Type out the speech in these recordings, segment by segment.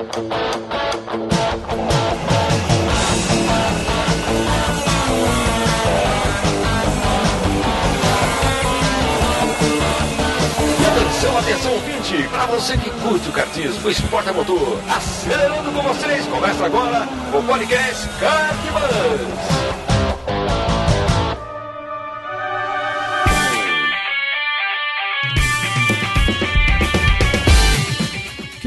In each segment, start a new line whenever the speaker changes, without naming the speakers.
Atenção, atenção, ouvinte! Para você que curte o kartismo, o esporte a motor, acelerando com vocês, começa agora o podcast Kartbus.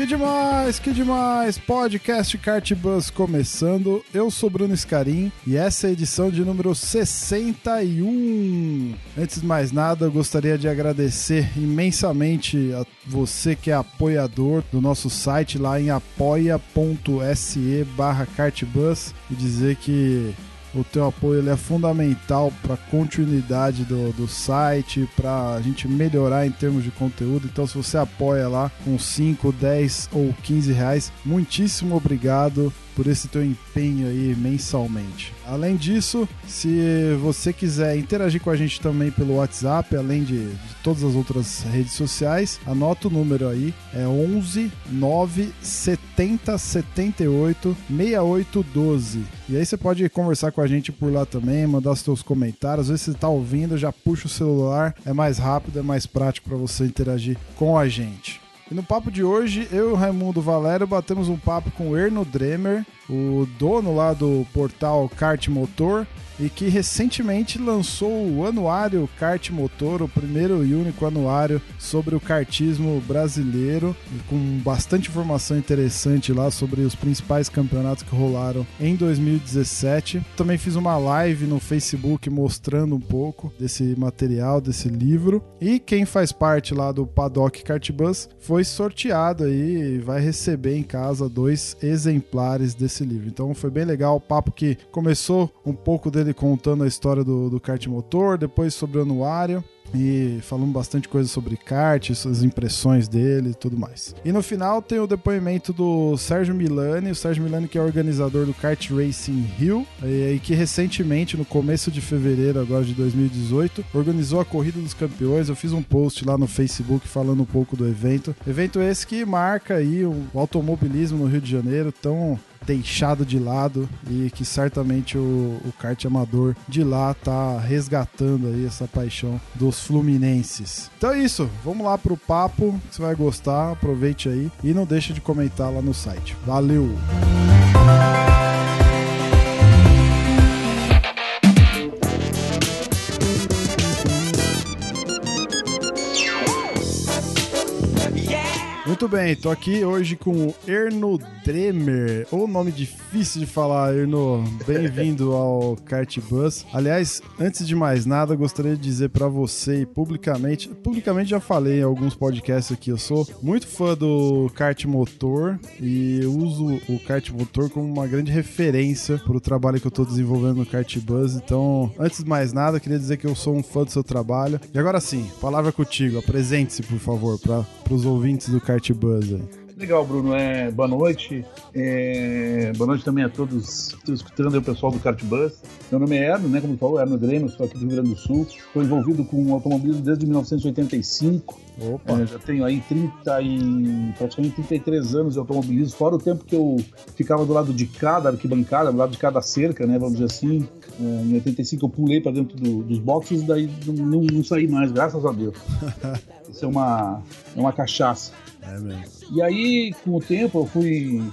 Que demais, que demais! Podcast Kart Bus começando. Eu sou Bruno Scarim e essa é a edição de número 61. Antes de mais nada, eu gostaria de agradecer imensamente a você que é apoiador do nosso site lá em apoia.se barra kartbus e dizer que o teu apoio ele é fundamental para a continuidade do, do site, para a gente melhorar em termos de conteúdo. Então, se você apoia lá com 5, 10 ou 15 reais, muitíssimo obrigado por esse teu empenho aí mensalmente. Além disso, se você quiser interagir com a gente também pelo WhatsApp, além de, de todas as outras redes sociais, anota o número aí, é 11 9 70 78 68 12. E aí você pode conversar com a gente por lá também, mandar seus comentários, às vezes você tá ouvindo, já puxa o celular, é mais rápido, é mais prático para você interagir com a gente. E no papo de hoje, eu e o Raimundo Valério batemos um papo com o Erno Dremer, o dono lá do portal Kart Motor, e que recentemente lançou o anuário Kart Motor, o primeiro e único anuário sobre o kartismo brasileiro, com bastante informação interessante lá sobre os principais campeonatos que rolaram em 2017. Também fiz uma live no Facebook mostrando um pouco desse material, desse livro. E quem faz parte lá do Paddock Kart Bus foi sorteado aí e vai receber em casa dois exemplares desse livro. Então foi bem legal o papo que começou um pouco dele contando a história do, do kart motor, depois sobre o anuário e falando bastante coisa sobre kart, as impressões dele e tudo mais. E no final tem o depoimento do Sérgio Milani, o Sérgio Milani que é organizador do Kart Racing Rio e, e que recentemente, no começo de fevereiro agora de 2018, organizou a Corrida dos Campeões. Eu fiz um post lá no Facebook falando um pouco do evento. Evento esse que marca aí o automobilismo no Rio de Janeiro, tão deixado de lado e que certamente o, o kart amador de lá tá resgatando aí essa paixão dos fluminenses. Então é isso, vamos lá pro papo, você vai gostar, aproveite aí e não deixa de comentar lá no site. Valeu! Bem, tô aqui hoje com o Erno Dremer, ou nome difícil de falar, Erno. Bem-vindo ao Kart Bus. Aliás, antes de mais nada, gostaria de dizer para você e publicamente, publicamente já falei em alguns podcasts aqui, eu sou muito fã do kart motor e uso o kart motor como uma grande referência para o trabalho que eu tô desenvolvendo no Kart Bus. Então, antes de mais nada, queria dizer que eu sou um fã do seu trabalho. E agora sim, palavra contigo, apresente-se, por favor, para os ouvintes do Kart Buzz aí.
Legal, Bruno. É, boa noite. É, boa noite também a todos que estão escutando o pessoal do Kart Bus. Meu nome é Erno, né? Como falou, Erno Grêmio, sou aqui do Rio Grande do Sul. Estou envolvido com automobilismo desde 1985.
Opa.
É, já tenho aí 30 e praticamente 33 anos de automobilismo, fora o tempo que eu ficava do lado de cada arquibancada, do lado de cada cerca, né? Vamos dizer assim. É, em 85 eu pulei para dentro do, dos boxes e daí não, não, saí mais, graças a Deus. Isso é uma, é uma cachaça.
É mesmo.
E aí, com o tempo, eu fui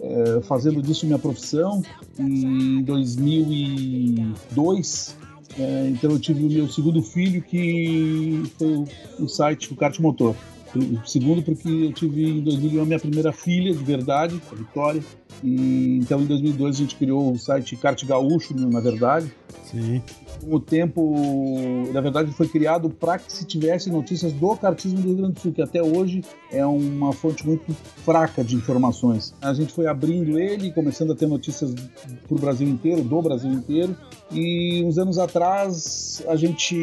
é, fazendo disso minha profissão. Em 2002, é, então eu tive o meu segundo filho, que foi o, o site, o Kart Motor. O segundo porque eu tive em 2001 a minha primeira filha, de verdade, a Vitória. E, então em 2002 a gente criou o site Kart Gaúcho, na verdade.
Sim.
Com o tempo, na verdade, foi criado para que se tivesse notícias do kartismo do Rio Grande do Sul, que até hoje é uma fonte muito fraca de informações. A gente foi abrindo ele, começando a ter notícias para o Brasil inteiro, do Brasil inteiro. E uns anos atrás a gente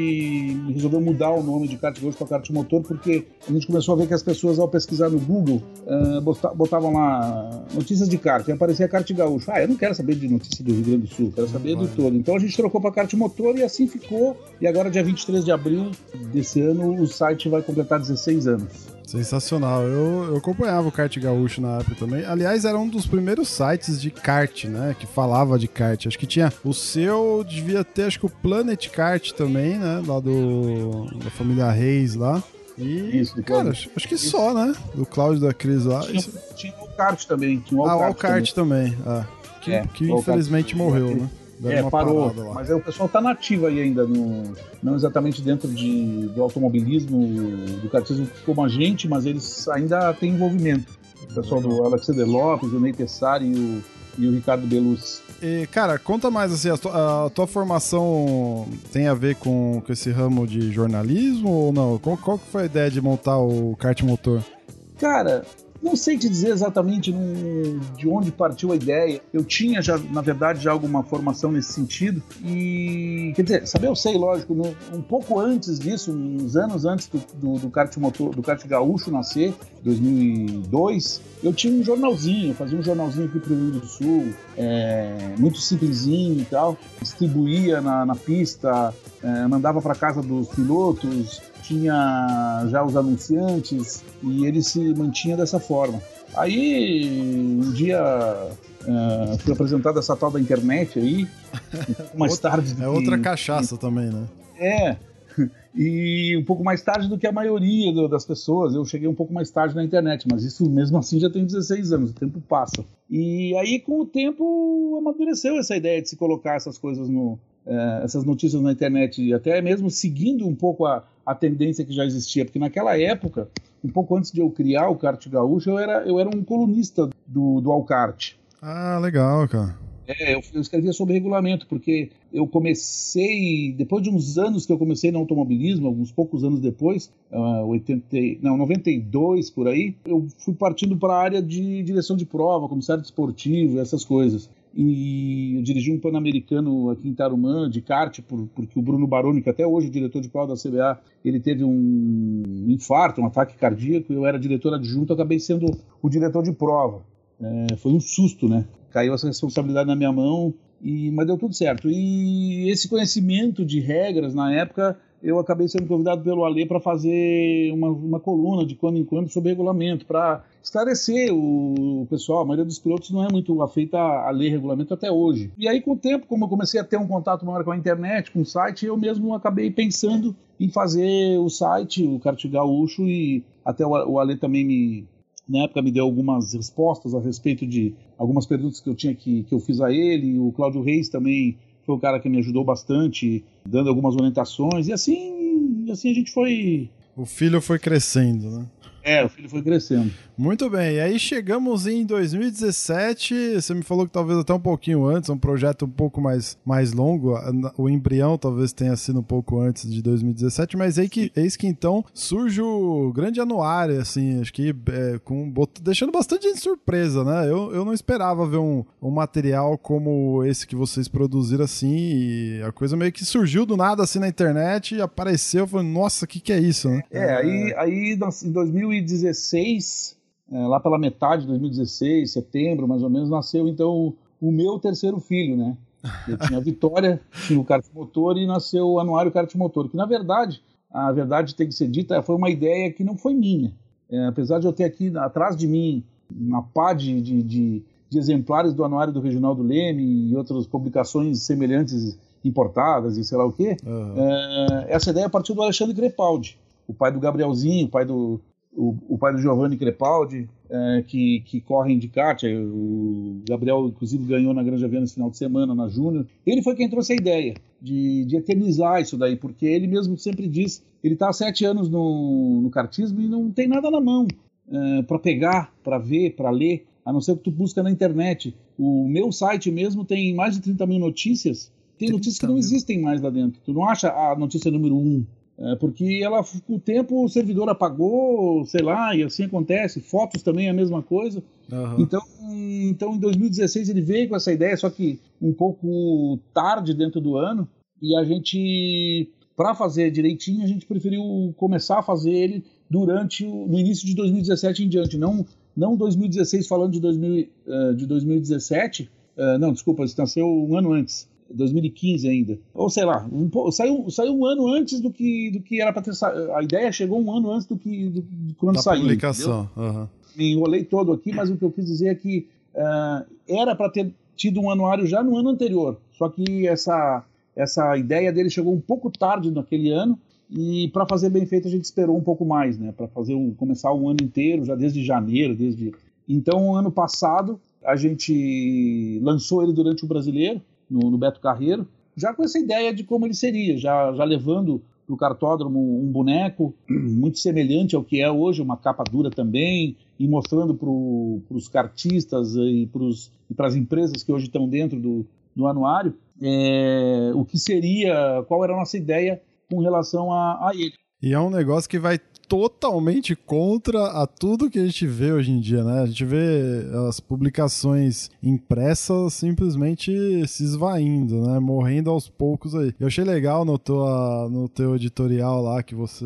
resolveu mudar o nome de kart Gaúcho para kart motor, porque a gente começou a ver que as pessoas, ao pesquisar no Google, uh, botavam lá notícias de kart, e aparecia kart gaúcho. Ah, eu não quero saber de notícia do Rio Grande do Sul, quero saber do todo. Então a gente trocou para kart motor e assim ficou. E agora, dia 23 de abril desse ano, o site vai completar 16 anos.
Sensacional. Eu, eu acompanhava o kart gaúcho na época também. Aliás, era um dos primeiros sites de kart, né? Que falava de kart. Acho que tinha o seu, devia ter, acho que o Planet Kart também, né? Lá do da família Reis lá. E, Isso, cara, acho, acho, que Isso. só, né? Do Cláudio da Cris lá.
Tinha, tinha kart também. Tinha
ah, o kart também. também. Ah, que, é, que infelizmente morreu, né?
é, parou. Mas o pessoal tá nativo aí ainda, no, não exatamente dentro de, do automobilismo, do kartismo como a gente, mas eles ainda têm envolvimento. O pessoal do Alexander Lopes, o Ney Tessari e o, e o Ricardo Belucci.
E, cara, conta mais assim, a tua, a tua, formação tem a ver com, com esse ramo de jornalismo ou não? Qual, qual foi a ideia de montar o kart motor?
Cara, não sei te dizer exatamente de onde partiu a ideia. Eu tinha já, na verdade, já alguma formação nesse sentido. E, quer dizer, saber eu sei, lógico, no, um pouco antes disso, uns anos antes do, do, do kart motor, do kart gaúcho nascer, 2002, eu tinha um jornalzinho, fazia um jornalzinho aqui pro Rio Grande do Sul, é, muito simplesinho e tal, distribuía na, na pista, é, mandava para casa dos pilotos, tinha já os anunciantes e ele se mantinha dessa forma. Aí um dia uh, foi apresentada essa tal da internet aí, mais outra, tarde.
é outra cachaça também, né?
É. E um pouco mais tarde do que a maioria do, das pessoas. Eu cheguei um pouco mais tarde na internet, mas isso mesmo assim já tem 16 anos, o tempo passa. E aí, com o tempo, amadureceu essa ideia de se colocar essas coisas no, uh, essas notícias na internet, até mesmo seguindo um pouco a, a tendência que já existia, porque naquela época, um pouco antes de eu criar o kart gaúcho, eu era, eu era um colunista do, do Alcart.
Ah, legal, cara.
É, eu, eu escrevia sobre regulamento, porque eu comecei, depois de uns anos que eu comecei no automobilismo, alguns poucos anos depois, uh, 80, não, 92 por aí, eu fui partindo para a área de direção de prova, comissário esportivo, essas coisas e eu dirigi um Pan-Americano aqui em Tarumã, de kart, por, porque o Bruno Baroni, que até hoje é diretor de prova da CBA, ele teve um infarto, um ataque cardíaco, eu era diretor adjunto, acabei sendo o diretor de prova. É, foi um susto, né? Caiu essa responsabilidade na minha mão, e, mas deu tudo certo. E esse conhecimento de regras, na época, eu acabei sendo convidado pelo Alê para fazer uma, uma coluna de quando em quando sobre regulamento, para esclarecer o, pessoal. A maioria dos pilotos não é muito afeita a, ler regulamento até hoje. E aí, com o tempo, como eu comecei a ter um contato maior com a internet, com o site, eu mesmo acabei pensando em fazer o site, o Kart Gaúcho, e até o, o Alê também me, na época me deu algumas respostas a respeito de algumas perguntas que eu tinha que, que eu fiz a ele. O Cláudio Reis também foi o cara que me ajudou bastante, dando algumas orientações, e assim, assim a gente foi.
O filho foi crescendo, né?
É, o filho foi crescendo.
Muito bem, e aí chegamos em 2017. Você me falou que talvez até um pouquinho antes, um projeto um pouco mais, mais longo. O embrião talvez tenha sido um pouco antes de 2017, mas aí que, eis que então surge o grande anuário, assim, acho que é, com, deixando bastante surpresa, né? Eu, eu não esperava ver um, um material como esse que vocês produziram assim, e a coisa meio que surgiu do nada assim na internet e apareceu. Eu falei, nossa, o que, que é isso, né?
É, aí, aí em 2000 2016, é, lá pela metade de 2016, setembro mais ou menos, nasceu então o meu terceiro filho, né? Eu tinha a Vitória, tinha o kart motor e nasceu o Anuário Kart Motor, que na verdade, a verdade tem que ser dita, foi uma ideia que não foi minha. É, apesar de eu ter aqui atrás de mim uma pá de, de, de, de exemplares do Anuário do Reginaldo Leme e outras publicações semelhantes importadas e sei lá o quê, uhum. é, essa ideia partiu do Alexandre Crepaldi, o pai do Gabrielzinho, o pai do, o, o pai do Giovanni Crepaldi, é, que, que correm de kart, é, o Gabriel, inclusive, ganhou na Granja Viana esse final de semana, na Júnior. Ele foi quem trouxe a ideia de, de eternizar isso daí, porque ele mesmo sempre diz, ele está há sete anos no, no kartismo e não tem nada na mão é, para pegar, para ver, para ler, a não ser que tu busca na internet. O meu site mesmo tem mais de 30 mil notícias, tem notícias que não existem mais lá dentro. Tu não acha a notícia número um, porque ela, com o tempo, o servidor apagou, sei lá, e assim acontece. Fotos também é a mesma coisa. Uhum. Então, então, em 2016 ele veio com essa ideia, só que um pouco tarde dentro do ano. E a gente, para fazer direitinho, a gente preferiu começar a fazer ele durante o, no início de 2017 em diante, não não 2016 falando de, 2000, uh, de 2017, uh, não, desculpa, isso nasceu um ano antes. 2015 ainda. Ou sei lá, um, saiu, saiu um ano antes do que, do que era para ter. A ideia chegou um ano antes do que do, de quando da saiu.
publicação. Uhum.
Me enrolei todo aqui, mas o que eu quis dizer é que uh, era para ter tido um anuário já no ano anterior. Só que essa, essa ideia dele chegou um pouco tarde naquele ano. E para fazer bem feito a gente esperou um pouco mais, né? Para fazer um, começar o ano inteiro, já desde janeiro, desde então ano passado a gente lançou ele durante o Brasileiro no, no Beto Carreiro, já com essa ideia de como ele seria, já, já levando para o cartódromo um boneco muito semelhante ao que é hoje, uma capa dura também, e mostrando para os cartistas e para as empresas que hoje estão dentro do, do anuário é, o que seria, qual era a nossa ideia com relação a, a ele.
E é um negócio que vai totalmente contra a tudo que a gente vê hoje em dia, né? A gente vê as publicações impressas simplesmente se esvaindo, né? Morrendo aos poucos aí. Eu achei legal no, tua, no teu editorial lá que você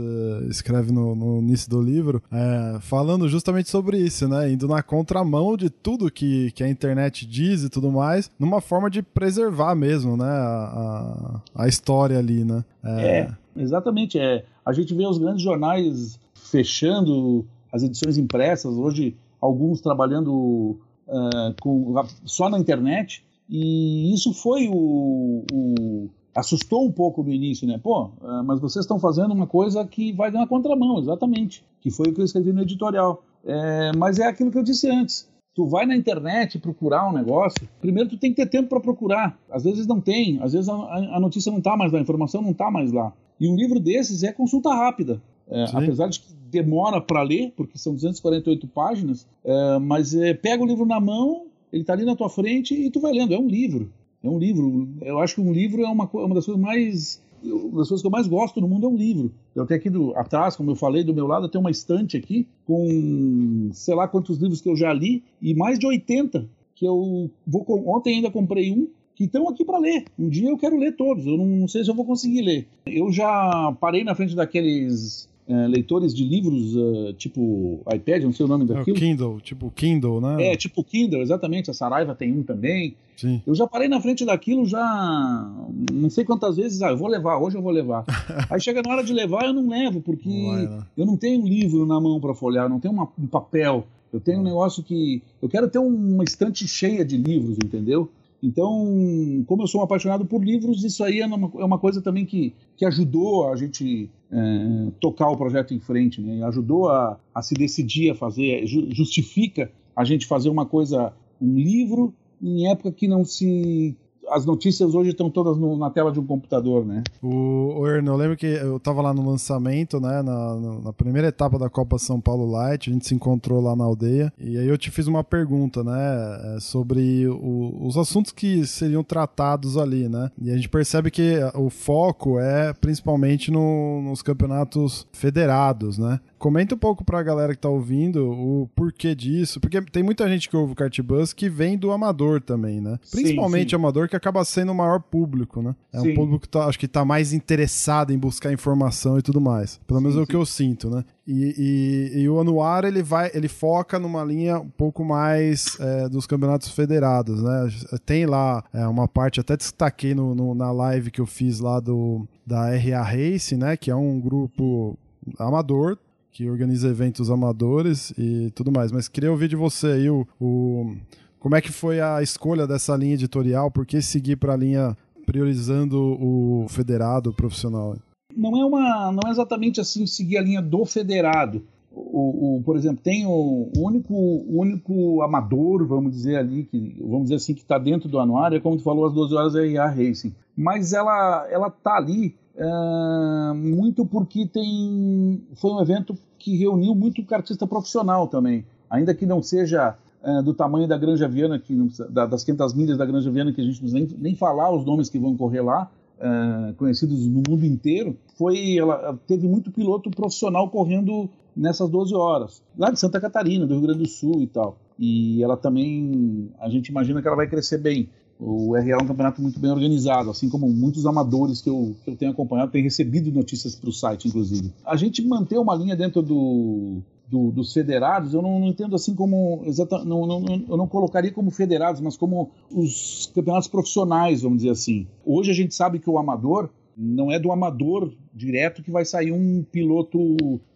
escreve no, no início do livro, é, falando justamente sobre isso, né? Indo na contramão de tudo que, que a internet diz e tudo mais, numa forma de preservar mesmo, né? A, a, a história ali, né?
É, é exatamente. É a gente vê os grandes jornais fechando as edições impressas, hoje alguns trabalhando uh, com, só na internet, e isso foi o, o, assustou um pouco no início, né? Pô, uh, mas vocês estão fazendo uma coisa que vai na contramão, exatamente, que foi o que eu escrevi no editorial. É, mas é aquilo que eu disse antes. Tu vai na internet procurar um negócio, primeiro tu tem que ter tempo para procurar. Às vezes não tem, às vezes a, a notícia não está mais lá, a informação não está mais lá. E um livro desses é consulta rápida. É, apesar de que demora para ler, porque são 248 páginas, é, mas é, pega o livro na mão, ele está ali na tua frente e tu vai lendo. É um livro. É um livro. Eu acho que um livro é uma, uma das coisas mais uma das coisas que eu mais gosto no mundo é um livro. Eu tenho aqui do, atrás, como eu falei, do meu lado, tenho uma estante aqui com sei lá quantos livros que eu já li e mais de 80 que eu vou ontem ainda comprei um que estão aqui para ler. Um dia eu quero ler todos, eu não, não, sei se eu vou conseguir ler. Eu já parei na frente daqueles é, leitores de livros, uh, tipo iPad, não sei o nome é daquilo.
É Kindle, tipo Kindle, né?
É, tipo Kindle, exatamente. A Saraiva tem um também.
Sim.
Eu já parei na frente daquilo já não sei quantas vezes, ah, eu vou levar, hoje eu vou levar. Aí chega na hora de levar, eu não levo, porque não vai, né? eu não tenho um livro na mão para folhear, não tenho uma, um papel. Eu tenho um negócio que. Eu quero ter uma estante cheia de livros, entendeu? Então, como eu sou um apaixonado por livros, isso aí é uma, é uma coisa também que, que ajudou a gente é, tocar o projeto em frente, né? ajudou a, a se decidir a fazer, justifica a gente fazer uma coisa, um livro, em época que não se as notícias hoje estão todas no, na tela de um computador, né?
O, o Erno, eu lembro que eu tava lá no lançamento, né? Na, na, primeira etapa da Copa São Paulo Light, a gente se encontrou lá na aldeia. E aí eu te fiz uma pergunta, né? É, sobre o, os assuntos que seriam tratados ali, né? E a gente percebe que o foco é principalmente no, nos campeonatos federados, né? Comenta um pouco pra galera que tá ouvindo o porquê disso, porque tem muita gente que ouve o Cartbus que vem do amador também, né? Principalmente sim, sim. amador, que acaba sendo o maior público, né? É sim. um público que tá, acho que tá mais interessado em buscar informação e tudo mais. Pelo menos é o que eu sinto, né? E, e, e, o anuário ele vai, ele foca numa linha um pouco mais é, dos campeonatos federados, né? Tem lá é, uma parte, até destaquei no, no, na live que eu fiz lá do da RA Race, né? Que é um grupo amador que organiza eventos amadores e tudo mais. Mas queria ouvir de você aí o, o como é que foi a escolha dessa linha editorial? Por que seguir para a linha priorizando o federado profissional?
Não é uma, não é exatamente assim seguir a linha do federado. O, o, por exemplo, tem o, único, único amador, vamos dizer ali, que vamos dizer assim, que está dentro do anuário, é como tu falou, às 12 horas é a Racing. Mas ela ela tá ali é, muito porque tem foi um evento que reuniu muito cartista profissional também, ainda que não seja é, do tamanho da Granja Viana, que da, das 500 milhas da Granja Viana, que a gente não nem, nem falar os nomes que vão correr lá, é, conhecidos no mundo inteiro, foi ela teve muito piloto profissional correndo nessas 12 horas, lá de Santa Catarina, do Rio Grande do Sul e tal. E ela também, a gente imagina que ela vai crescer bem. O RA é um campeonato muito bem organizado, assim como muitos amadores que eu, que eu tenho acompanhado têm recebido notícias para o site, inclusive. A gente mantém uma linha dentro do, do, dos federados, eu não, não, entendo assim como exata, não, não, eu não colocaria como federados, mas como os campeonatos profissionais, vamos dizer assim. Hoje a gente sabe que o amador não é do amador direto que vai sair um piloto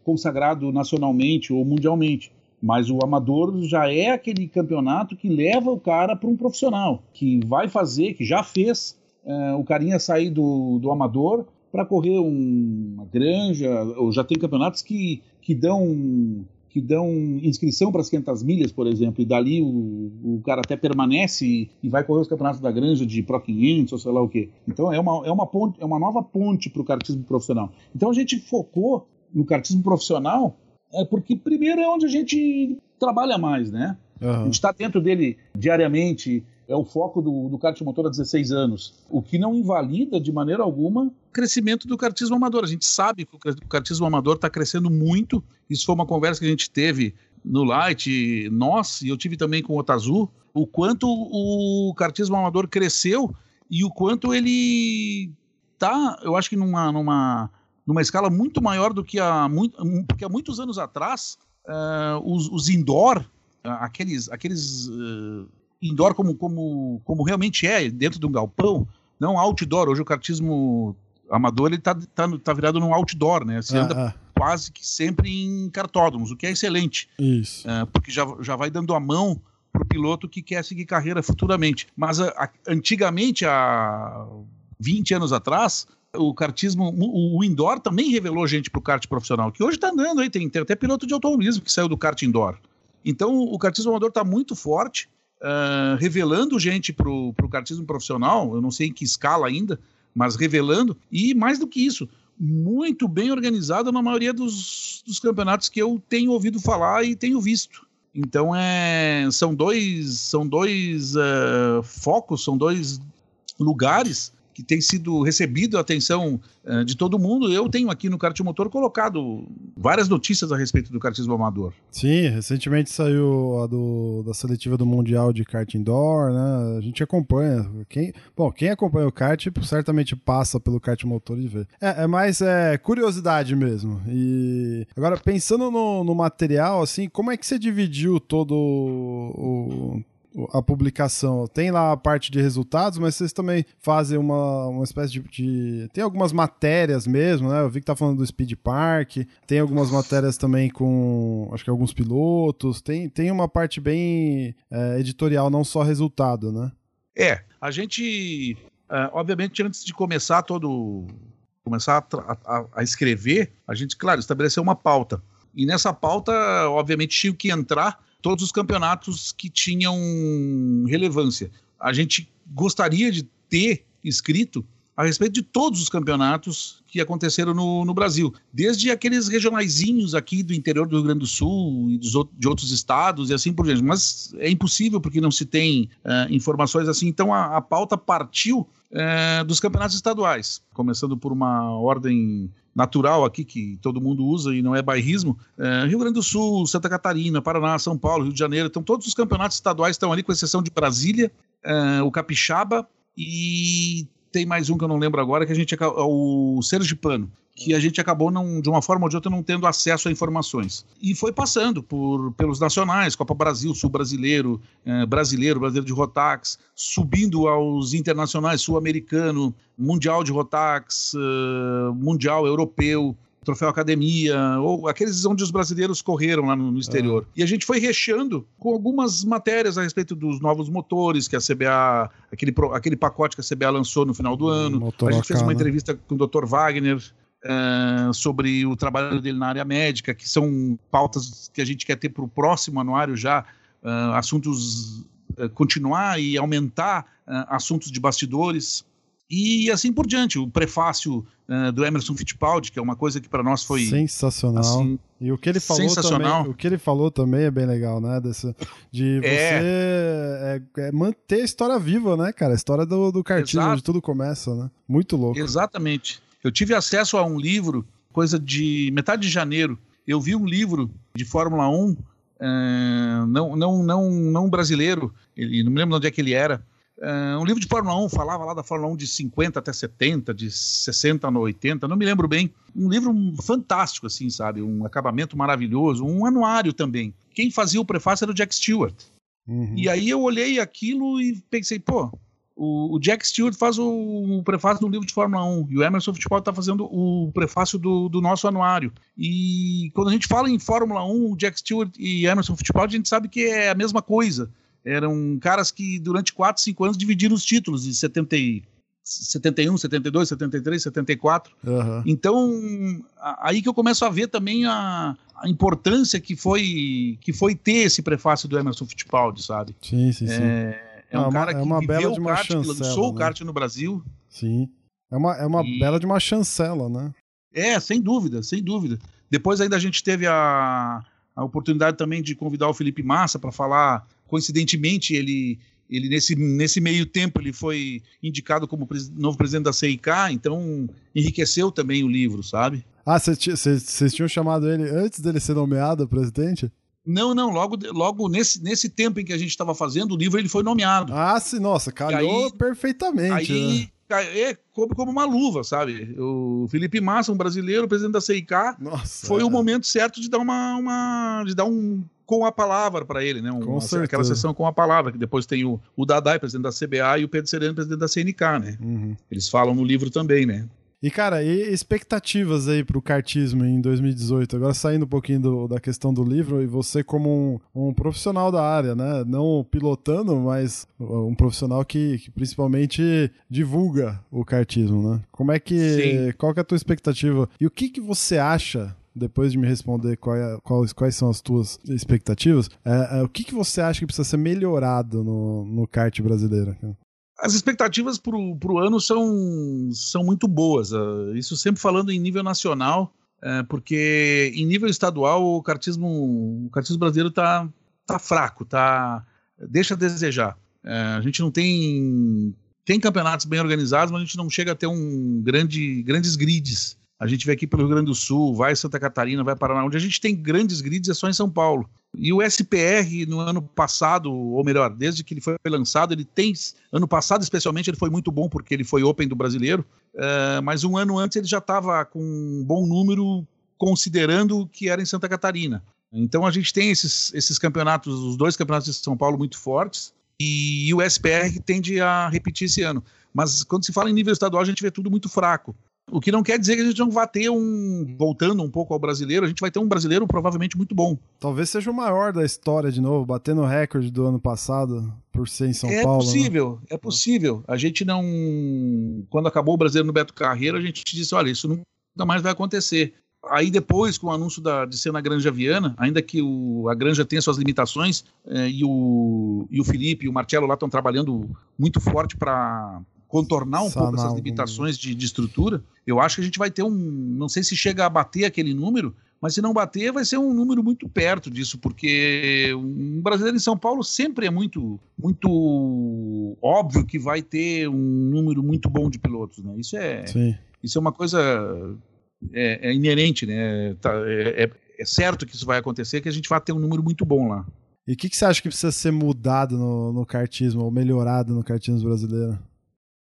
consagrado nacionalmente ou mundialmente. Mas o amador já é aquele campeonato que leva o cara para um profissional, que vai fazer, que já fez é, o carinha sair do, do amador para correr um, uma granja, ou já tem campeonatos que, que dão que dão inscrição para as 500 milhas, por exemplo, e dali o, o cara até permanece e, vai correr os campeonatos da granja de Pro 500 ou sei lá o quê. Então é uma, é uma, ponte, é uma nova ponte para o kartismo profissional. Então a gente focou no kartismo profissional é porque primeiro é onde a gente trabalha mais, né? Uhum. A gente está dentro dele diariamente, é o foco do, do kart motor há 16 anos, o que não invalida de maneira alguma o crescimento do kartismo amador. A gente sabe que o kartismo amador está crescendo muito. Isso foi uma conversa que a gente teve no Light, nós, e eu tive também com o Otazu, o quanto o kartismo amador cresceu e o quanto ele tá, eu acho que numa, numa, numa escala muito maior do que há, muito, porque há muitos anos atrás, uh, os, os indoor, uh, aqueles, aqueles uh, indoor como, como, como realmente é, dentro de um galpão, não outdoor. Hoje o kartismo amador ele tá, tá, tá virado num outdoor, né? Você ah, anda ah. quase que sempre em cartódromos, o que é excelente.
Isso.
É, porque já, já vai dando a mão para o piloto que quer seguir carreira futuramente. Mas a, a, antigamente, há 20 anos atrás, o kartismo, o, o indoor também revelou gente para o kart profissional, que hoje está andando aí, tem, tem até piloto de automobilismo que saiu do kart indoor. Então o kartismo amador está muito forte uh, revelando gente para o kartismo profissional, eu não sei em que escala ainda, mas revelando, e mais do que isso, muito bem organizado na maioria dos, dos campeonatos que eu tenho ouvido falar e tenho visto. Então é, são dois, são dois uh, focos, são dois lugares que tem sido recebido a atenção uh, de todo mundo. Eu tenho aqui no Kart Motor colocado várias notícias a respeito do kartismo amador.
Sim, recentemente saiu a do, da seletiva do Mundial de Kart Indoor, né? A gente acompanha. Quem, bom, quem acompanha o kart certamente passa pelo kart motor e vê. É, é mais é, curiosidade mesmo. E agora, pensando no, no material, assim, como é que você dividiu todo o a publicação. Tem lá a parte de resultados, mas vocês também fazem uma, uma espécie de, de, Tem algumas matérias mesmo, né? Eu vi que tá falando do Speed Park, tem algumas matérias também com, acho que alguns pilotos, tem, tem uma parte bem é, editorial, não só resultado, né?
É, a gente, uh, obviamente, antes de começar todo... começar a, a, a escrever, a gente, claro, estabeleceu uma pauta. E nessa pauta, obviamente, tinha que entrar todos os campeonatos que tinham relevância. A gente gostaria de ter escrito a respeito de todos os campeonatos que aconteceram no, no, Brasil, desde aqueles regionaizinhos aqui do interior do Rio Grande do Sul e dos, de outros estados e assim por diante. Mas é impossível porque não se tem uh, informações assim. Então a, a pauta partiu uh, dos campeonatos estaduais, começando por uma ordem natural aqui que todo mundo usa e não é bairrismo, é, Rio Grande do Sul, Santa Catarina, Paraná, São Paulo, Rio de Janeiro, então todos os campeonatos estaduais estão ali, com exceção de Brasília, é, o Capixaba e tem mais um que eu não lembro agora, que a gente o Sergipano, que a gente acabou não, de uma forma ou de outra não tendo acesso a informações. E foi passando por pelos nacionais, Copa Brasil, Sul Brasileiro, eh, Brasileiro, Brasileiro de Rotax, subindo aos internacionais, Sul-Americano, Mundial de Rotax, eh, Mundial Europeu, Troféu Academia, ou aqueles onde os brasileiros correram lá no, no exterior. Ah. E a gente foi recheando com algumas matérias a respeito dos novos motores que a CBA, aquele, aquele pacote que a CBA lançou no final do ano. A gente fez uma entrevista com o Dr. Wagner, Uh, sobre o trabalho dele na área médica, que são pautas que a gente quer ter para o próximo anuário já, uh, assuntos, uh, continuar e aumentar assuntos de bastidores e assim por diante. O prefácio uh, do Emerson Fittipaldi, que é uma coisa que para nós foi
sensacional. Assim,
e o que ele falou também,
o que ele falou também é bem legal, né? De você é. É, é manter a história viva, né, cara? A história do, do cartilho, onde tudo começa, né? Muito louco.
Exatamente. Eu tive acesso a um livro, coisa de metade de janeiro. Eu vi um livro de Fórmula 1, uh, não, não, não, não brasileiro, ele, não me lembro onde é que ele era, Uh, um livro de Fórmula 1, falava lá da Fórmula 1 de 50 até 70, de 60 a 80, não me lembro bem. Um livro fantástico, assim, sabe? Um acabamento maravilhoso, um anuário também. Quem fazia o prefácio era o Jack Stewart. Uhum. E aí eu olhei aquilo e pensei, pô, o, o Jack Stewart faz o, o, prefácio do livro de Fórmula 1 e o Emerson Fittipaldi está fazendo o prefácio do, do, nosso anuário. E quando a gente fala em Fórmula 1, o Jack Stewart e Emerson Fittipaldi, a gente sabe que é a mesma coisa. Eram caras que durante 4, 5 anos dividiram os títulos de 70 e 71, 72, 73, 74. Uhum. Então, aí que eu começo a ver também a, a, importância que foi, que foi ter esse prefácio do Emerson Fittipaldi, sabe?
Sim, sim, sim.
É, é um é cara que é uma viveu o kart, que lançou né? o kart no Brasil.
Sim. É uma, é uma e... bela de uma chancela, né?
É, sem dúvida, sem dúvida. Depois ainda a gente teve a, a oportunidade também de convidar o Felipe Massa para falar. Coincidentemente, ele, ele nesse, nesse meio tempo ele foi indicado como pres, novo presidente da CIK, então enriqueceu também o livro, sabe?
Ah, vocês tinham chamado ele antes dele ser nomeado presidente?
Não, não, logo, logo nesse, nesse tempo em que a gente estava fazendo o livro, ele foi nomeado.
Ah, sim, nossa, calhou aí, perfeitamente. Aí, né?
é, como, como uma luva, sabe? O Felipe Massa, um brasileiro, presidente da CIK, nossa, foi é. o momento certo de dar uma, uma de dar um com a palavra para ele, né? Um, com uma, aquela sessão com a palavra, que depois tem o, o Dadai, presidente da CBA, e o Pedro Sereno, presidente da CNK, né? Uhum. Eles falam no livro também, né?
E, cara, e expectativas aí pro kartismo em 2018? Agora saindo um pouquinho do, da questão do livro, e você como um, um, profissional da área, né? Não pilotando, mas um profissional que, que principalmente divulga o kartismo, né? Como é que... Sim. Qual que é a tua expectativa? E o que que você acha depois de me responder qual é, quais, quais são as tuas expectativas, é, é, o que, que você acha que precisa ser melhorado no, no kart brasileiro?
As expectativas para o ano são, são muito boas. Uh, isso sempre falando em nível nacional, uh, porque em nível estadual o kartismo, o kartismo brasileiro está tá fraco, tá, deixa a desejar. Uh, a gente não tem tem campeonatos bem organizados, mas a gente não chega a ter um grande, grandes grids. A gente vê aqui pelo Rio Grande do Sul, vai Santa Catarina, vai Paraná, onde a gente tem grandes grids é só em São Paulo. E o SPR no ano passado, ou melhor, desde que ele foi lançado, ele tem. Ano passado, especialmente, ele foi muito bom porque ele foi Open do brasileiro. Uh, mas um ano antes ele já estava com um bom número, considerando que era em Santa Catarina. Então a gente tem esses, esses campeonatos, os dois campeonatos de São Paulo muito fortes, e o SPR tende a repetir esse ano. Mas quando se fala em nível estadual, a gente vê tudo muito fraco. O que não quer dizer que a gente não vai ter um. Voltando um pouco ao brasileiro, a gente vai ter um brasileiro provavelmente muito bom.
Talvez seja o maior da história de novo, batendo o recorde do ano passado por ser em São
é
Paulo.
É possível, né? é possível. A gente não. Quando acabou o brasileiro no Beto Carreiro, a gente disse: olha, isso nunca mais vai acontecer. Aí depois, com o anúncio da, de ser na Granja Viana, ainda que o, a Granja tenha suas limitações, é, e, o, e o Felipe e o Marcelo lá estão trabalhando muito forte para contornar um Sanar pouco essas limitações de, de, estrutura, eu acho que a gente vai ter um. Não sei se chega a bater aquele número, mas se não bater, vai ser um número muito perto disso, porque um brasileiro em São Paulo sempre é muito, muito óbvio que vai ter um número muito bom de pilotos, né? Isso é, Sim. isso é uma coisa é, é inerente, né? Tá, é, é, é, certo que isso vai acontecer, que a gente vai ter um número muito bom lá.
E o que, que, você acha que precisa ser mudado no, no kartismo, ou melhorado no kartismo brasileiro?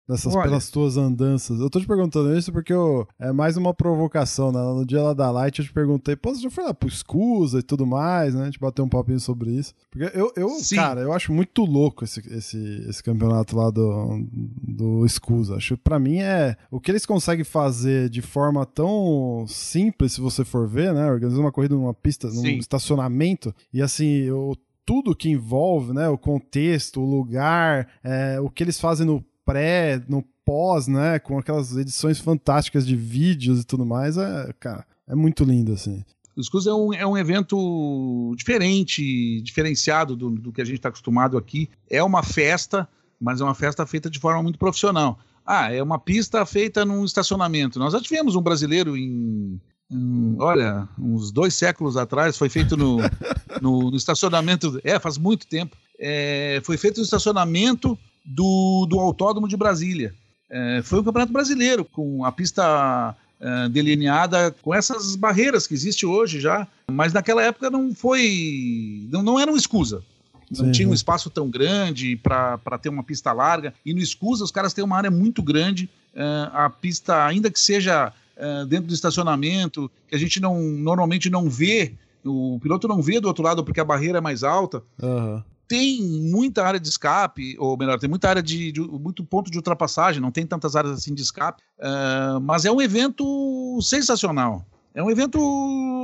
Dessas Olha, pelas tuas andanças. Eu tô te perguntando isso porque eu, é mais uma provocação, né? No dia lá da Light eu te perguntei, pô, você já foi lá pro Escusa e tudo mais, né? A gente bateu um papinho sobre isso. Porque eu, eu cara, eu acho muito louco esse, esse, esse campeonato lá do, do Escusa. Acho pra mim é. O que eles conseguem fazer de forma tão simples, se você for ver, né? Organizar uma corrida numa pista, num Sim. estacionamento. E assim, eu tudo que envolve, né, o contexto, o lugar, é, o que eles fazem no pré, no pós, né? Com aquelas edições fantásticas de vídeos e tudo mais, é, cara, é muito lindo, assim.
O Scus é um, é um evento diferente, diferenciado do, do que a gente está acostumado aqui. É uma festa, mas é uma festa feita de forma muito profissional. Ah, é uma pista feita num estacionamento. Nós já tivemos um brasileiro em, em olha, uns dois séculos atrás, foi feito no, no, no estacionamento. É, faz muito tempo. É, foi feito no estacionamento do, do Autódromo de Brasília. É, foi um campeonato brasileiro, com a pista é, delineada com essas barreiras que existe hoje já, mas naquela época não foi. não, não era uma escusa. não
Sim.
tinha um espaço tão grande para ter uma pista larga. E no Escusa, os caras têm uma área muito grande. eh, a pista, ainda que seja eh, dentro do estacionamento, que a gente não normalmente não vê, o piloto não vê do outro lado porque a barreira é mais alta.
Aham.
Tem muita área de escape, ou melhor, tem muita área de, de- muito ponto de ultrapassagem, não tem tantas áreas assim de escape, eh, mas é um evento sensacional. É um evento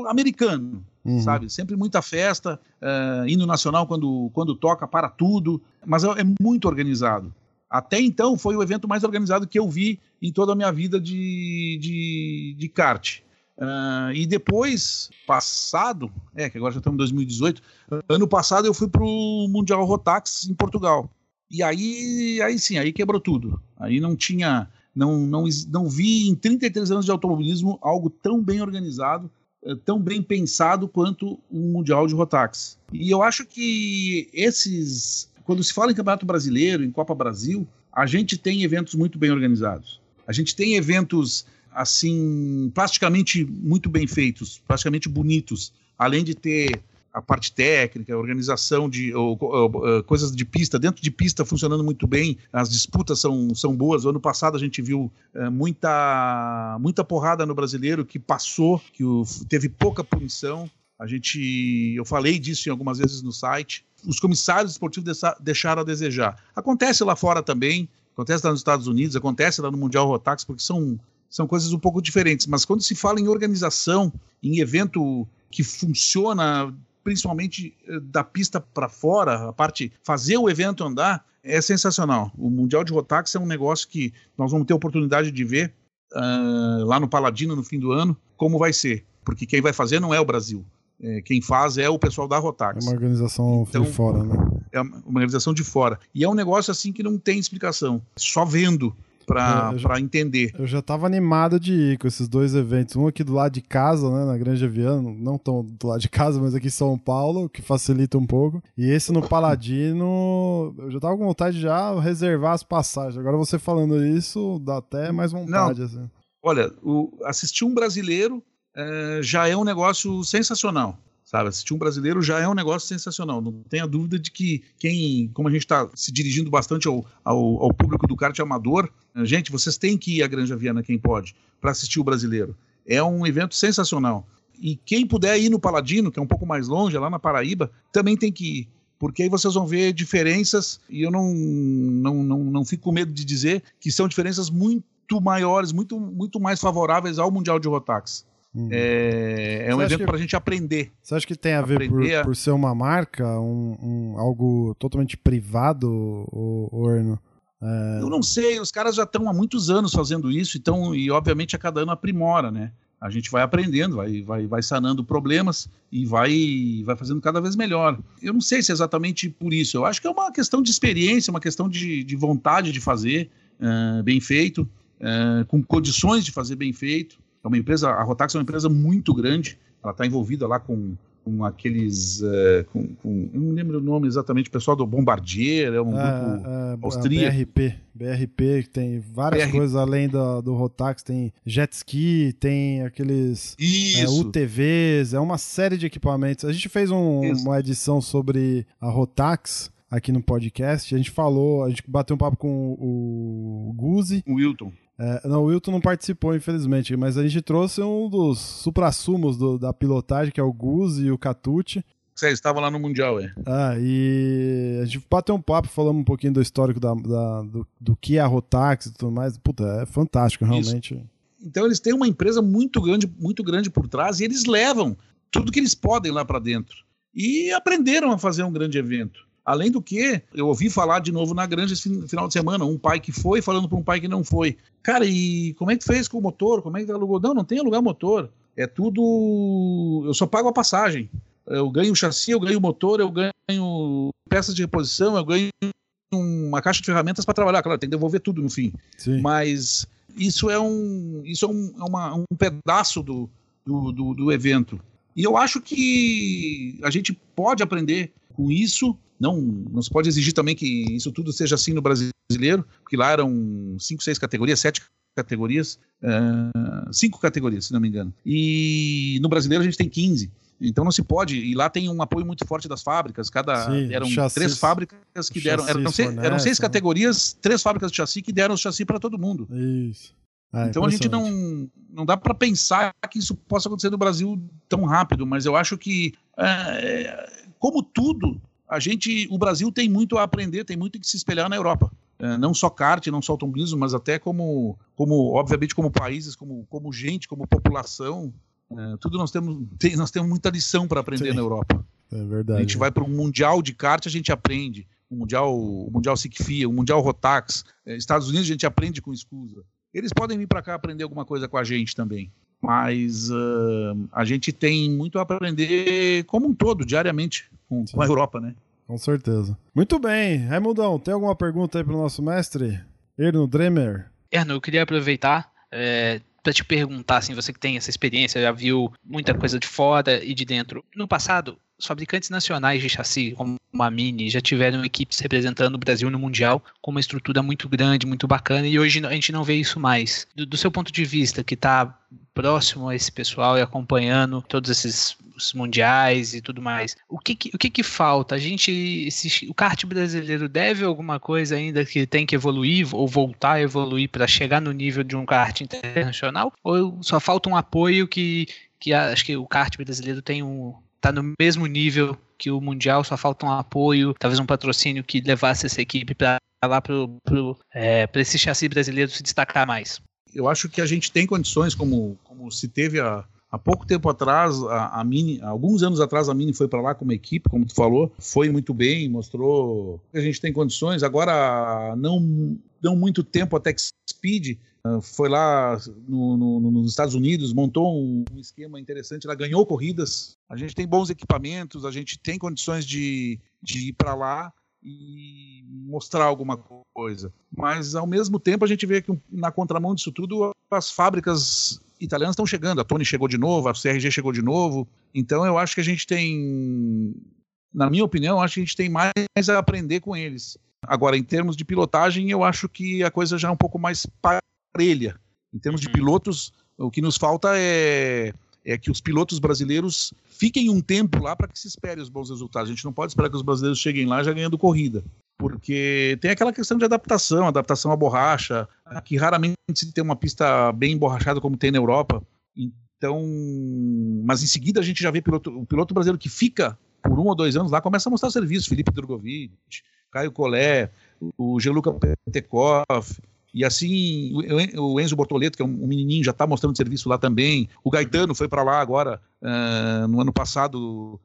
americano,
Uhum.
sabe? Sempre muita festa, eh, hino nacional quando, quando toca, para tudo, mas é, é muito organizado. Até então foi o evento mais organizado que eu vi em toda a minha vida de, de, de kart. Ah, e depois, passado, é que agora já estamos em 2018, ano passado eu fui para o Mundial Rotax em Portugal. E aí, aí sim, aí quebrou tudo. Aí não tinha, não, não, não vi em 33 anos de automobilismo algo tão bem organizado, eh, tão bem pensado quanto o Mundial de Rotax. E eu acho que esses, quando se fala em Campeonato Brasileiro, em Copa Brasil, a gente tem eventos muito bem organizados. A gente tem eventos assim, plasticamente muito bem feitos, plasticamente bonitos, além de ter a parte técnica, a organização de ou, ou, ou, coisas de pista, dentro de pista funcionando muito bem, as disputas são, são boas. O ano passado a gente viu é, muita, muita porrada no brasileiro que passou, que o, teve pouca punição. A gente, eu falei disso em algumas vezes no site. Os comissários esportivos deixaram a desejar. Acontece lá fora também, acontece lá nos Estados Unidos, acontece lá no Mundial Rotax, porque são são coisas um pouco diferentes. Mas quando se fala em organização, em evento que funciona principalmente eh, da pista para fora, a parte fazer o evento andar é sensacional. O Mundial de Rotax é um negócio que nós vamos ter oportunidade de ver uh, lá no Paladino no fim do ano como vai ser, porque quem vai fazer não é o Brasil. É, quem faz é o pessoal da Rotax.
É uma organização então, de fora, né?
É uma organização de fora. E é um negócio assim que não tem explicação. Só vendo para entender.
Eu já estava animado de ir com esses dois eventos. Um aqui do lado de casa, né, na Grande Aviano, não tão do lado de casa, mas aqui em São Paulo, que facilita um pouco. E esse no Paladino, eu já tava com vontade de já reservar as passagens. Agora você falando isso, dá até mais vontade. Assim.
Olha, o, assistir um brasileiro é, já é um negócio sensacional sabe? Assistir um brasileiro já é um negócio sensacional. Não tenha dúvida de que quem, como a gente está se dirigindo bastante ao, ao, ao, público do kart amador, gente, vocês têm que ir à Granja Viana, quem pode, para assistir o brasileiro. É um evento sensacional. E quem puder ir no Paladino, que é um pouco mais longe, lá na Paraíba, também tem que ir. Porque aí vocês vão ver diferenças, e eu não, não, não, não fico com medo de dizer que são diferenças muito maiores, muito, muito mais favoráveis ao Mundial de Rotax. Uhum. É, é um evento para a gente aprender.
Você acha que tem a ver por, a... por, ser uma marca, um, um algo totalmente privado, o, Erno?
É... Eu não sei, os caras já estão há muitos anos fazendo isso, então, e obviamente a cada ano aprimora, né? A gente vai aprendendo, vai, vai, vai sanando problemas e vai, vai fazendo cada vez melhor. Eu não sei se é exatamente por isso. Eu acho que é uma questão de experiência, uma questão de, de vontade de fazer uh, bem feito, uh, com condições de fazer bem feito. É uma empresa, a Rotax é uma empresa muito grande, ela está envolvida lá com, com aqueles, uh, com, com, eu não lembro o nome exatamente, o pessoal do Bombardier, é um
é,
grupo
é,
austríaco.
BRP, BRP, que tem várias BR... coisas além do, do Rotax, tem jet ski, tem aqueles é, UTVs, é uma série de equipamentos. A gente fez um, uma edição sobre a Rotax, aqui no podcast. A gente falou, a gente bateu um papo com o Guzi.
O Wilton.
É, não, o Wilton não participou, infelizmente, mas a gente trouxe um dos suprassumos do, da pilotagem, que é o Guzi e o Catucci.
Você estava lá no Mundial, é.
Ah, e a gente bateu um papo, falamos um pouquinho do histórico da, da do, do, que é a Rotax e tudo mais. Puta, é fantástico, realmente.
Isso. Então eles têm uma empresa muito grande, muito grande por trás e eles levam tudo que eles podem lá para dentro. E aprenderam a fazer um grande evento. Além do que, eu ouvi falar de novo na granja esse final de semana, um pai que foi falando para um pai que não foi. Cara, e como é que fez com o motor? Como é que alugou? Não, não tem alugar motor. É tudo. Eu só pago a passagem. Eu ganho o chassi, eu ganho o motor, eu ganho peças de reposição, eu ganho uma caixa de ferramentas para trabalhar. Claro, tem que devolver tudo no fim.
Sim.
Mas isso é um, isso é um, é uma, um pedaço do, do, do, do evento. E eu acho que a gente pode aprender com isso não, não se pode exigir também que isso tudo seja assim no brasileiro, porque lá eram cinco, seis categorias, sete categorias, uh, cinco categorias, se não me engano. E no brasileiro a gente tem 15. Então não se pode. E lá tem um apoio muito forte das fábricas. Cada Sim, eram chassis, três fábricas que deram. Eram, seis, eram seis né? categorias, três fábricas de chassi que deram o chassi para todo mundo.
Isso.
Ah, então a gente não, não dá para pensar que isso possa acontecer no Brasil tão rápido, mas eu acho que, é, como tudo, a gente, o Brasil tem muito a aprender, tem muito que se espelhar na Europa. É, não só kart, não só automobilismo, mas até como, como obviamente, como países, como, como gente, como população. É, tudo nós temos, tem, nós temos muita lição para aprender Sim. na Europa.
É verdade.
A gente vai para um mundial de kart, a gente aprende. O mundial, o mundial SICFIA, o mundial Rotax. É, Estados Unidos a gente aprende com escusa. Eles podem vir para cá aprender alguma coisa com a gente também. Mas uh, a gente tem muito a aprender como um todo, diariamente, com, com a Europa, né?
Com certeza. Muito bem. Raimundão, tem alguma pergunta aí para o nosso mestre? Erno Dremer?
Erno, eu queria aproveitar é, para te perguntar, assim, você que tem essa experiência, já viu muita coisa de fora e de dentro. No passado, os fabricantes nacionais de chassi, como a Mini, já tiveram equipes representando o Brasil no Mundial com uma estrutura muito grande, muito bacana, e hoje a gente não vê isso mais. Do, do seu ponto de vista, que está próximo a esse pessoal e acompanhando todos esses mundiais e tudo mais. O que, que o que, que, falta? A gente, esse, o kart brasileiro deve alguma coisa ainda que tem que evoluir ou voltar a evoluir para chegar no nível de um kart internacional? Ou só falta um apoio que, que acho que o kart brasileiro tem um tá no mesmo nível que o Mundial, só falta um apoio, talvez um patrocínio que levasse essa equipe para lá para é, esse chassi brasileiro se destacar mais.
Eu acho que a gente tem condições, como, como se teve há, pouco tempo atrás, a, a Mini, alguns anos atrás, a Mini foi para lá como equipe, como tu falou, foi muito bem, mostrou que a gente tem condições. Agora, não, não muito tempo até que Speed ah, foi lá no, no, nos Estados Unidos, montou um, um, esquema interessante, ela ganhou corridas. A gente tem bons equipamentos, a gente tem condições de, de ir para lá e mostrar alguma coisa. Mas, ao mesmo tempo, a gente vê que na contramão disso tudo, as fábricas italianas estão chegando. A Tony chegou de novo, a CRG chegou de novo. Então, eu acho que a gente tem, na minha opinião, acho que a gente tem mais a aprender com eles. Agora, em termos de pilotagem, eu acho que a coisa já é um pouco mais parelha. Em termos de uhum. pilotos, o que nos falta é, é que os pilotos brasileiros fiquem um tempo lá para que se espere os bons resultados. A gente não pode esperar que os brasileiros cheguem lá já ganhando corrida. Porque tem aquela questão de adaptação, adaptação à borracha, que raramente se tem uma pista bem emborrachada como tem na Europa. Então, mas em seguida a gente já vê piloto, o piloto brasileiro que fica por um ou dois anos lá começa a mostrar serviço. Felipe Drogovic, Caio Collet, o Geluca Petekov, e assim, o Enzo Bortoleto, que é um menininho, já está mostrando serviço lá também. O Gaetano foi para lá agora, uh, no ano passado,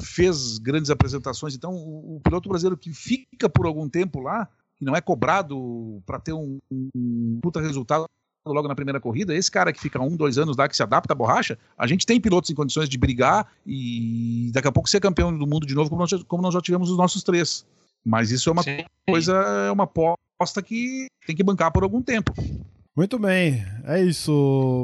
fez grandes apresentações. Então, o, o, piloto brasileiro que fica por algum tempo lá, que não é cobrado para ter um, um puta resultado logo na primeira corrida, esse cara que fica um, dois anos lá, que se adapta à borracha, a gente tem pilotos em condições de brigar e daqui a pouco ser campeão do mundo de novo, como nós, como nós já tivemos os nossos três. Mas isso é uma Sim. coisa, é uma aposta que tem que bancar por algum tempo.
Muito bem, é isso.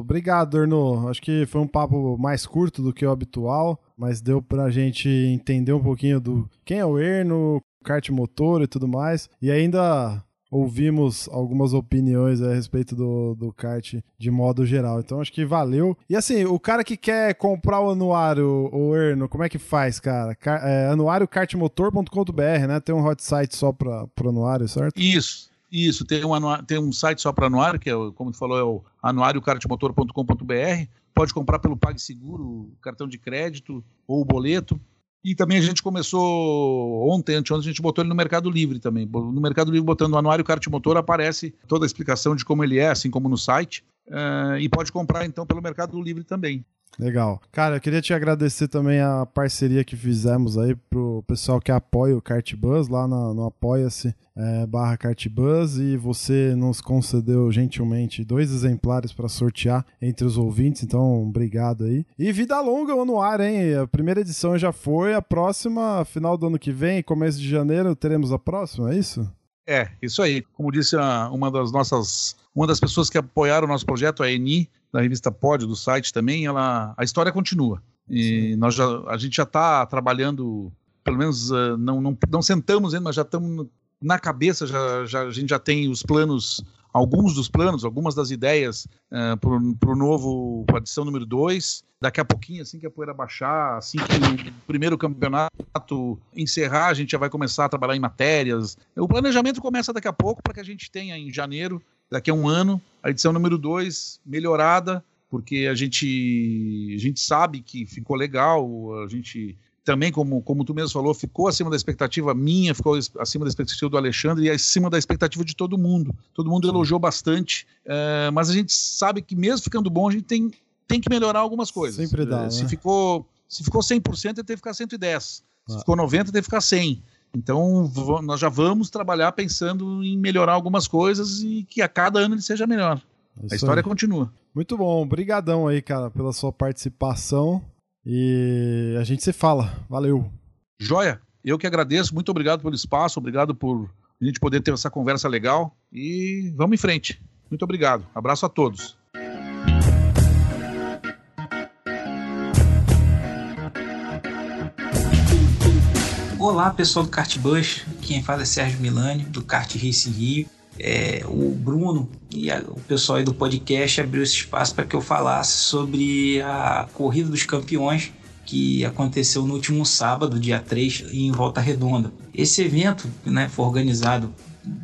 Obrigado, Erno. Acho que foi um papo mais curto do que o habitual, mas deu pra gente entender um pouquinho do quem é o Erno, kart motor e tudo mais. E ainda ouvimos algumas opiniões a respeito do, do kart de modo geral. Então acho que valeu. E assim, o cara que quer comprar o anuário, o Erno, como é que faz, cara? Car é, anuariokartmotor.com.br, né? Tem um hot site só para o anuário, certo?
Isso. Isso, tem um, anuário, tem um site só para anuário, que é, como tu falou, é o anuariokartmotor.com.br. Pode comprar pelo PagSeguro, cartão de crédito ou boleto. E também a gente começou ontem, anteontem, a gente botou ele no Mercado Livre também. No Mercado Livre, botando o anuário kart motor, aparece toda a explicação de como ele é, assim como no site. Uh, e pode comprar então pelo Mercado Livre também.
Legal. Cara, eu queria te agradecer também a parceria que fizemos aí pro pessoal que apoia o Cartbus lá no, no Apoia-se é, barra Cartbus e você nos concedeu gentilmente dois exemplares para sortear entre os ouvintes, então obrigado aí. E vida longa no ar, hein? A primeira edição já foi, a próxima, final do ano que vem, começo de janeiro, teremos a próxima, é isso?
É, isso aí. Como disse uma das nossas, uma das pessoas que apoiaram o nosso projeto, a Eni, da revista Pod, do site também, ela, a história continua. E nós já, a gente já está trabalhando, pelo menos uh, não, não, não sentamos ainda, mas já estamos na cabeça, já, já, a gente já tem os planos alguns dos planos, algumas das ideias uh, para o novo, para a edição número 2. Daqui a pouquinho, assim que a poeira baixar, assim que o primeiro campeonato encerrar, a gente já vai começar a trabalhar em matérias. O planejamento começa daqui a pouco para que a gente tenha em janeiro, daqui a um ano, a edição número 2 melhorada, porque a gente, a gente sabe que ficou legal, a gente também, como, como tu mesmo falou, ficou acima da expectativa minha, ficou acima da expectativa do Alexandre e acima da expectativa de todo mundo. Todo mundo Sim. elogiou bastante, é, mas a gente sabe que mesmo ficando bom, a gente tem, tem que melhorar algumas coisas.
Sempre dá, é,
se, né? ficou, se ficou 100%, ele teve que ficar 110. Ah. Se ficou 90%, teve que ficar 100%. Então, nós já vamos trabalhar pensando em melhorar algumas coisas e que a cada ano ele seja melhor. Isso a história aí. continua.
Muito bom. Obrigadão aí, cara, pela sua participação. E a gente se fala. Valeu.
Joia. Eu que agradeço. Muito obrigado pelo espaço. Obrigado por a gente poder ter essa conversa legal. E vamos em frente. Muito obrigado. Abraço a todos.
Olá, pessoal do Kart Bus. Quem fala é Sérgio Milani, do Kart Racing Rio é, o Bruno e a, o pessoal aí do podcast abriu esse espaço para que eu falasse sobre a Corrida dos Campeões que aconteceu no último sábado, dia 3, em Volta Redonda. Esse evento né, foi organizado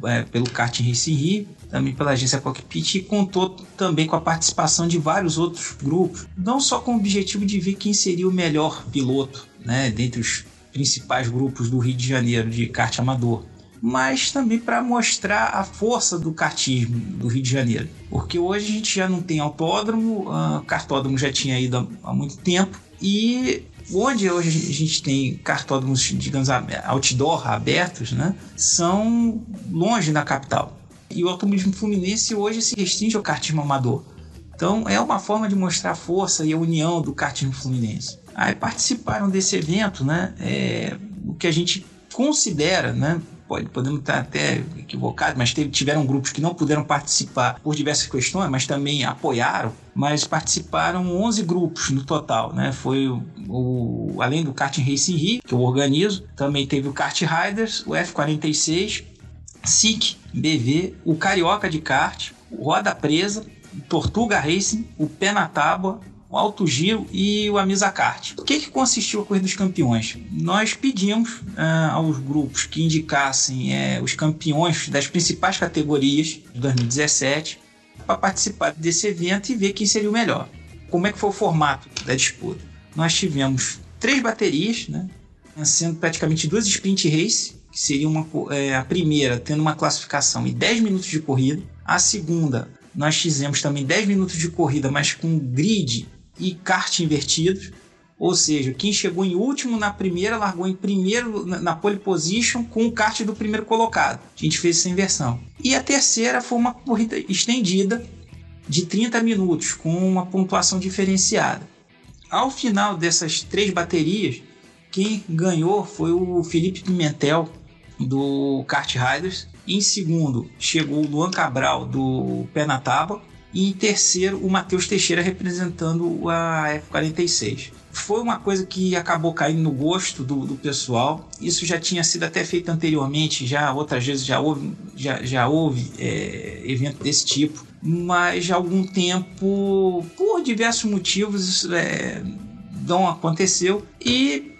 é, pelo Karting Race Rio, também pela agência Cockpit e contou também com a participação de vários outros grupos, não só com o objetivo de ver quem seria o melhor piloto né, dentre os principais grupos do Rio de Janeiro de kart amador, mas também para mostrar a força do kartismo do Rio de Janeiro. Porque hoje a gente já não tem autódromo, uh, cartódromo já tinha ido há, muito tempo, e onde hoje a gente tem cartódromos, digamos, outdoor abertos, né, são longe da capital. E o automobilismo fluminense hoje se restringe ao kartismo amador. Então é uma forma de mostrar a força e a união do kartismo fluminense. Aí participaram desse evento, né, é, o que a gente considera, né, pode, podemos estar até equivocados, mas teve, tiveram grupos que não puderam participar por diversas questões, mas também apoiaram. Mas participaram 11 grupos no total, né? Foi o, o além do Kart Racing Rio, que eu organizo, também teve o Kart Riders, o F46, SIC, BV, o Carioca de Kart, o Roda Presa, Tortuga Racing, o Pé na Tábua, o Alto Giro e o Amisa Kart. O que, que consistiu a Corrida dos Campeões? Nós pedimos uh, aos grupos que indicassem uh, os campeões das principais categorias de 2017 para participar desse evento e ver quem seria o melhor. Como é que foi o formato da disputa? Nós tivemos três baterias, né, sendo praticamente duas sprint race, que seria uma, é, a primeira tendo uma classificação e 10 minutos de corrida, a segunda nós fizemos também 10 minutos de corrida, mas com grid e kart invertidos. Ou seja, quem chegou em último na primeira largou em primeiro na pole position com o kart do primeiro colocado. A gente fez essa inversão. E a terceira foi uma corrida estendida de 30 minutos com uma pontuação diferenciada. Ao final dessas três baterias, quem ganhou foi o Felipe Pimentel do Kart Riders. Em segundo chegou o Luan Cabral do Pé na Tábua e em terceiro, o Matheus Teixeira representando a F46. Foi uma coisa que acabou caindo no gosto do, do pessoal. Isso já tinha sido até feito anteriormente, já outras vezes já houve, já, já houve é, evento desse tipo. Mas há algum tempo, por diversos motivos, é, não aconteceu e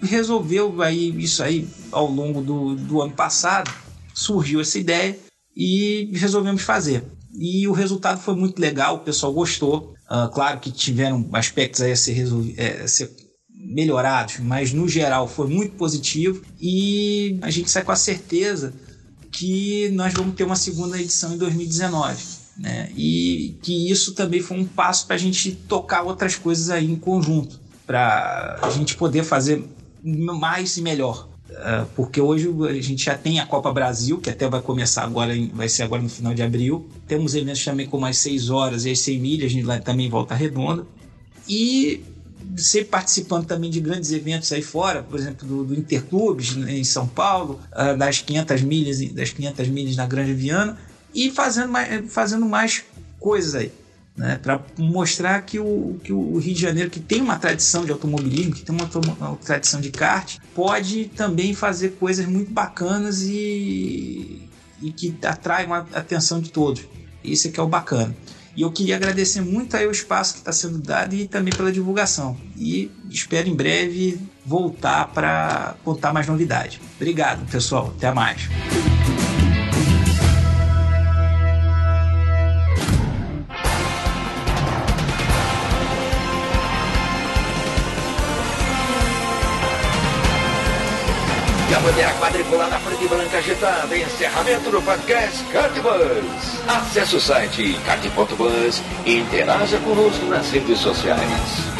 resolveu aí isso aí ao longo do, do ano passado surgiu essa ideia e resolvemos fazer e o resultado foi muito legal, o pessoal gostou. Uh, claro que tiveram aspectos aí a ser, é, a ser melhorados, mas no geral foi muito positivo e a gente sai com a certeza que nós vamos ter uma segunda edição em 2019. Né? E que isso também foi um passo para a gente tocar outras coisas aí em conjunto, para a gente poder fazer mais e melhor. Ah, porque hoje a gente já tem a Copa Brasil, que até vai começar agora, vai ser agora no final de abril. Temos eventos também com mais 6 horas e as 100 milhas, a gente lá também volta redonda. E sempre participando também de grandes eventos aí fora, por exemplo, do, do Interclubes em São Paulo, uh, das 500 milhas, das 500 milhas na Grande Viana e fazendo mais, fazendo mais coisas aí né, para mostrar que o, que o Rio de Janeiro, que tem uma tradição de automobilismo, que tem uma, uma, tradição de kart, pode também fazer coisas muito bacanas e e que atrai a atenção de todos. Isso é que é o bacana. E eu queria agradecer muito aí o espaço que está sendo dado e também pela divulgação. E espero em breve voltar para contar mais novidades. Obrigado, pessoal. Até mais.
Bandeira quadriculada frente branca agitada. Encerramento do podcast Cartbus. Acesse o site cart.bus e interaja conosco nas redes sociais.